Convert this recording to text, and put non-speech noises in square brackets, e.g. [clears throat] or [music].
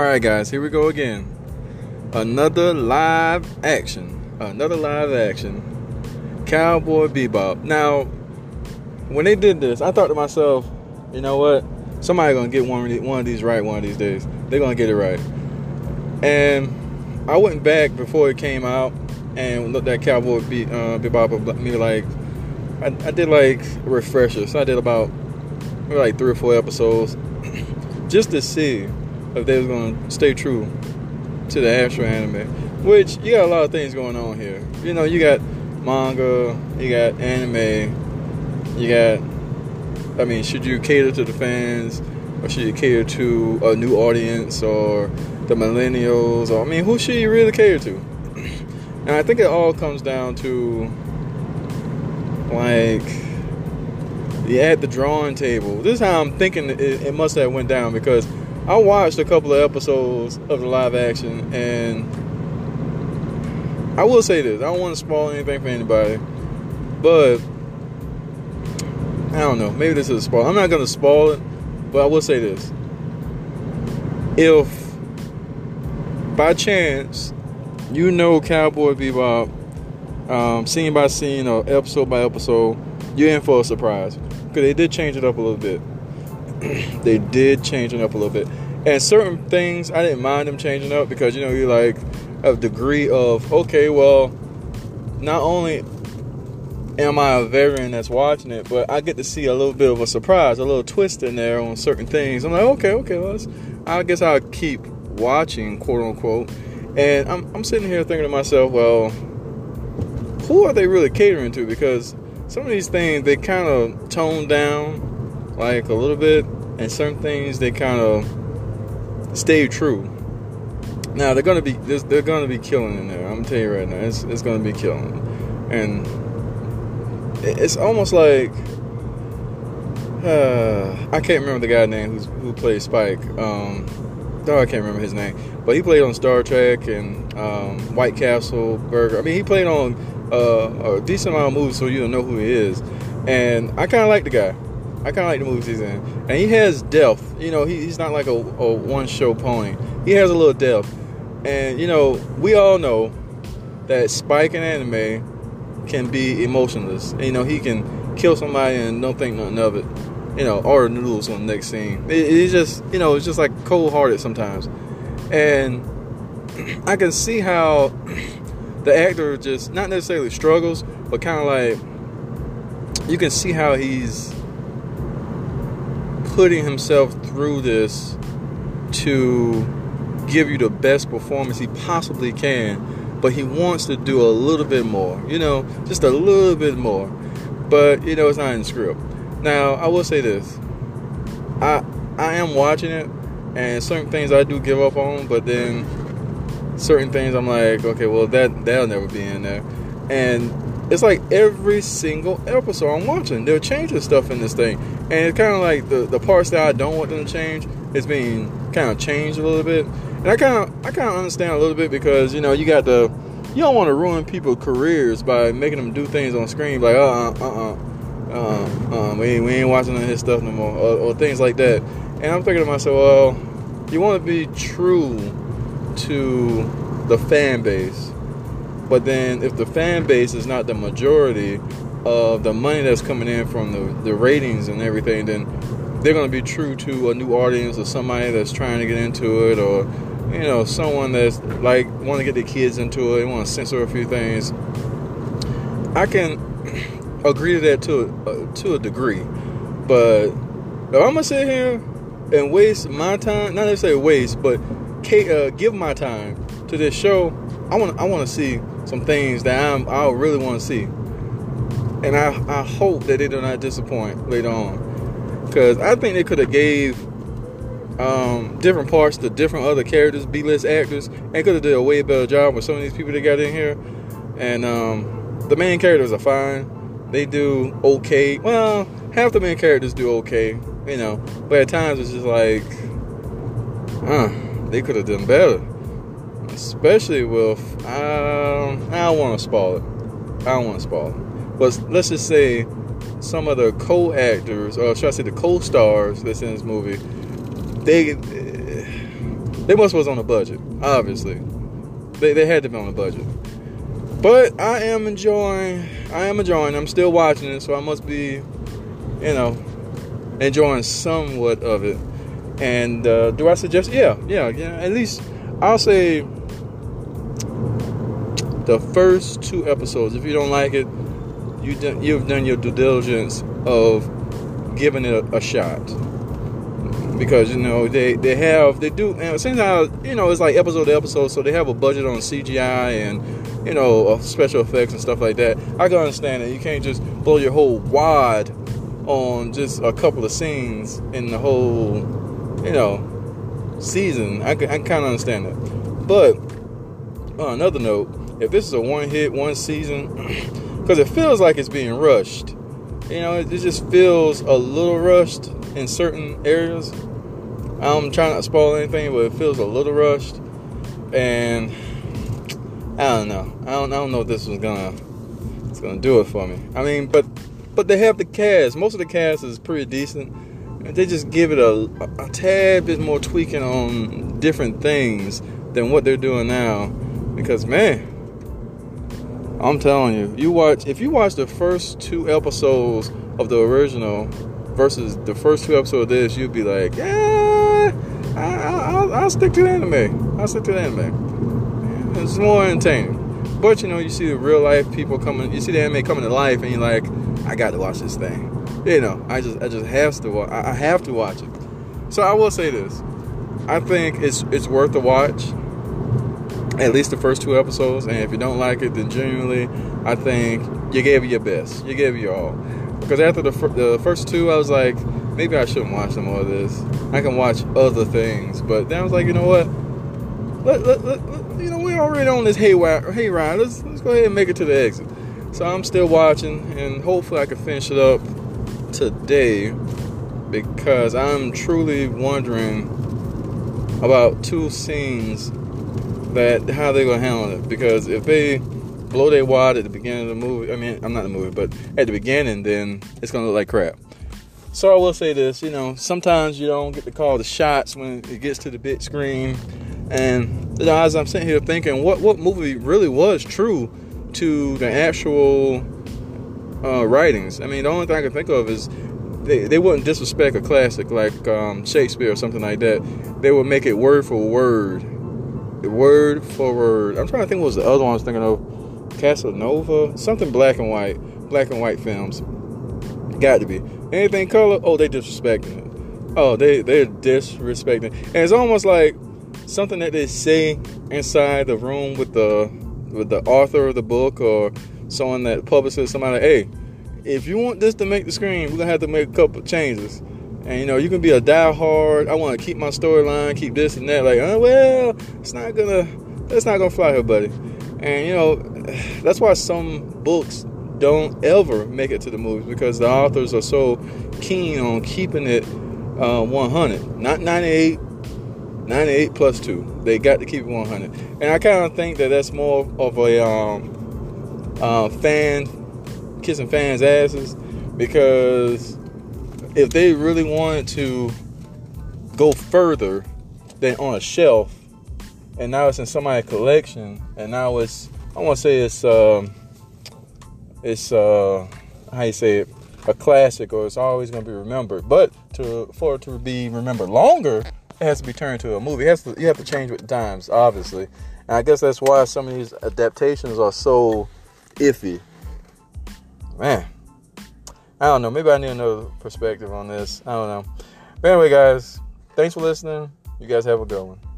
Alright, guys, here we go again. Another live action. Another live action. Cowboy Bebop. Now, when they did this, I thought to myself, you know what? Somebody gonna get one of these, one of these right one of these days. They're gonna get it right. And I went back before it came out and looked at Cowboy Be- uh, Bebop. Me like, I, I did like a refresher. So I did about maybe like three or four episodes [clears throat] just to see if they was gonna stay true to the actual anime. Which you got a lot of things going on here. You know, you got manga, you got anime, you got I mean, should you cater to the fans or should you cater to a new audience or the millennials or I mean who should you really cater to? [clears throat] And I think it all comes down to like at the drawing table. This is how I'm thinking it, it must have went down because I watched a couple of episodes of the live action and I will say this, I don't want to spoil anything for anybody, but I don't know. Maybe this is a spoil. I'm not gonna spoil it, but I will say this: if by chance you know Cowboy Bebop, um, scene by scene or episode by episode, you're in for a surprise because they did change it up a little bit. [clears throat] they did change it up a little bit, and certain things I didn't mind them changing up because you know you like a degree of okay, well, not only am I a veteran that's watching it, but I get to see a little bit of a surprise, a little twist in there on certain things. I'm like, okay, okay, well, I guess I'll keep watching, quote unquote. And I'm, I'm sitting here thinking to myself, well, who are they really catering to? Because some of these things they kind of tone down like a little bit, and certain things they kind of stay true. Now they're gonna be they're gonna be killing in there. I'm gonna tell you right now, it's it's gonna be killing, and it's almost like uh, [sighs] I can't remember the guy name who's, who played Spike. Um, I can't remember his name, but he played on Star Trek and um, White Castle Burger. I mean, he played on uh, a decent amount of movies, so you don't know who he is. And I kind of like the guy. I kind of like the movies he's in, and he has depth. You know, he, he's not like a, a one-show pony. He has a little depth, and you know, we all know that Spike in anime can be emotionless. You know, he can kill somebody and don't think nothing of it. You know, order noodles on the next scene. It, it's just, you know, it's just like cold hearted sometimes. And [clears throat] I can see how [clears throat] the actor just not necessarily struggles, but kind of like you can see how he's putting himself through this to give you the best performance he possibly can but he wants to do a little bit more, you know, just a little bit more. But you know, it's not in the script. Now, I will say this: I I am watching it, and certain things I do give up on, but then certain things I'm like, okay, well that that'll never be in there, and it's like every single episode I'm watching, they're changing stuff in this thing, and it's kind of like the the parts that I don't want them to change is being kind of changed a little bit. And I kind of I kind of understand a little bit because you know you got the you don't want to ruin people's careers by making them do things on screen like uh uh uh uh, uh we ain't, we ain't watching his stuff no more or, or things like that. And I'm thinking to myself, well, you want to be true to the fan base, but then if the fan base is not the majority of the money that's coming in from the, the ratings and everything, then they're going to be true to a new audience or somebody that's trying to get into it or you know, someone that's like want to get the kids into it, they want to censor a few things, I can [clears throat] agree to that to uh, to a degree. But if I'm gonna sit here and waste my time, not necessarily waste, but uh, give my time to this show, I want I want to see some things that I'm I really want to see, and I I hope that they do not disappoint later on, because I think they could have gave um, different parts to different other characters, B-list actors, and could have did a way better job with some of these people that got in here. And um, the main characters are fine; they do okay. Well, half the main characters do okay, you know. But at times it's just like, huh, they could have done better. Especially with, um, I don't want to spoil it. I don't want to spoil it. But let's just say some of the co-actors, or should I say the co-stars that's in this movie they They must was on a budget, obviously. They they had to be on a budget. But I am enjoying. I am enjoying. I'm still watching it, so I must be, you know, enjoying somewhat of it. And uh, do I suggest? Yeah, yeah, yeah. At least I'll say the first two episodes. If you don't like it, you done, you've done your due diligence of giving it a, a shot. Because you know they they have they do and sometimes you know it's like episode to episode so they have a budget on cgi and you know uh, special effects and stuff like that. I can understand that you can't just blow your whole wad on just a couple of scenes in the whole you know season. I can, I kind of understand that. But on another note if this is a one hit one season [clears throat] because it feels like it's being rushed you know it, it just feels a little rushed in certain areas I'm trying not to spoil anything, but it feels a little rushed, and I don't know. I don't. I don't know if this was gonna. It's gonna do it for me. I mean, but but they have the cast. Most of the cast is pretty decent. And they just give it a, a tad bit more tweaking on different things than what they're doing now. Because man, I'm telling you, you watch if you watch the first two episodes of the original versus the first two episodes of this, you'd be like, yeah, I, will I'll stick to the anime. I'll stick to the anime. It's more entertaining. But you know, you see the real life people coming, you see the anime coming to life, and you're like, I got to watch this thing. You know, I just, I just have to, watch. I have to watch it. So I will say this: I think it's, it's worth the watch. At least the first two episodes, and if you don't like it, then genuinely, I think you gave it your best. You gave it your all. Because after the, the first two, I was like, maybe I shouldn't watch some more of this. I can watch other things. But then I was like, you know what? Let, let, let, you know, we're already on this haywire, hayride. Let's, let's go ahead and make it to the exit. So I'm still watching, and hopefully I can finish it up today because I'm truly wondering about two scenes that how they're gonna handle it. Because if they blow their wad at the beginning of the movie. I mean, I'm not the movie, but at the beginning, then it's gonna look like crap. So I will say this, you know, sometimes you don't get to call the shots when it gets to the big screen. And you know, as I'm sitting here thinking, what what movie really was true to the actual uh, writings? I mean, the only thing I can think of is they, they wouldn't disrespect a classic like um, Shakespeare or something like that. They would make it word for word, word for word. I'm trying to think what was the other one I was thinking of. Casanova, something black and white, black and white films. Got to be anything color. Oh, they disrespecting it. Oh, they they're disrespecting, and it's almost like something that they say inside the room with the with the author of the book or someone that publishes somebody. Hey, if you want this to make the screen, we're gonna have to make a couple changes. And you know, you can be a die-hard. I want to keep my storyline, keep this and that. Like, oh well, it's not gonna, it's not gonna fly here, buddy. And you know, [sighs] that's why some books don't ever make it to the movies because the authors are so keen on keeping it uh, 100, not 98, 98 plus two. They got to keep it 100, and I kind of think that that's more of a um, uh, fan kissing fans' asses because if they really wanted to go further than on a shelf, and now it's in somebody's collection, and now it's I want to say it's um, it's uh, how you say it, a classic, or it's always going to be remembered. But to for it to be remembered longer, it has to be turned into a movie. It has to, you have to change with times, obviously. And I guess that's why some of these adaptations are so iffy. Man, I don't know. Maybe I need another perspective on this. I don't know. But anyway, guys, thanks for listening. You guys have a good one.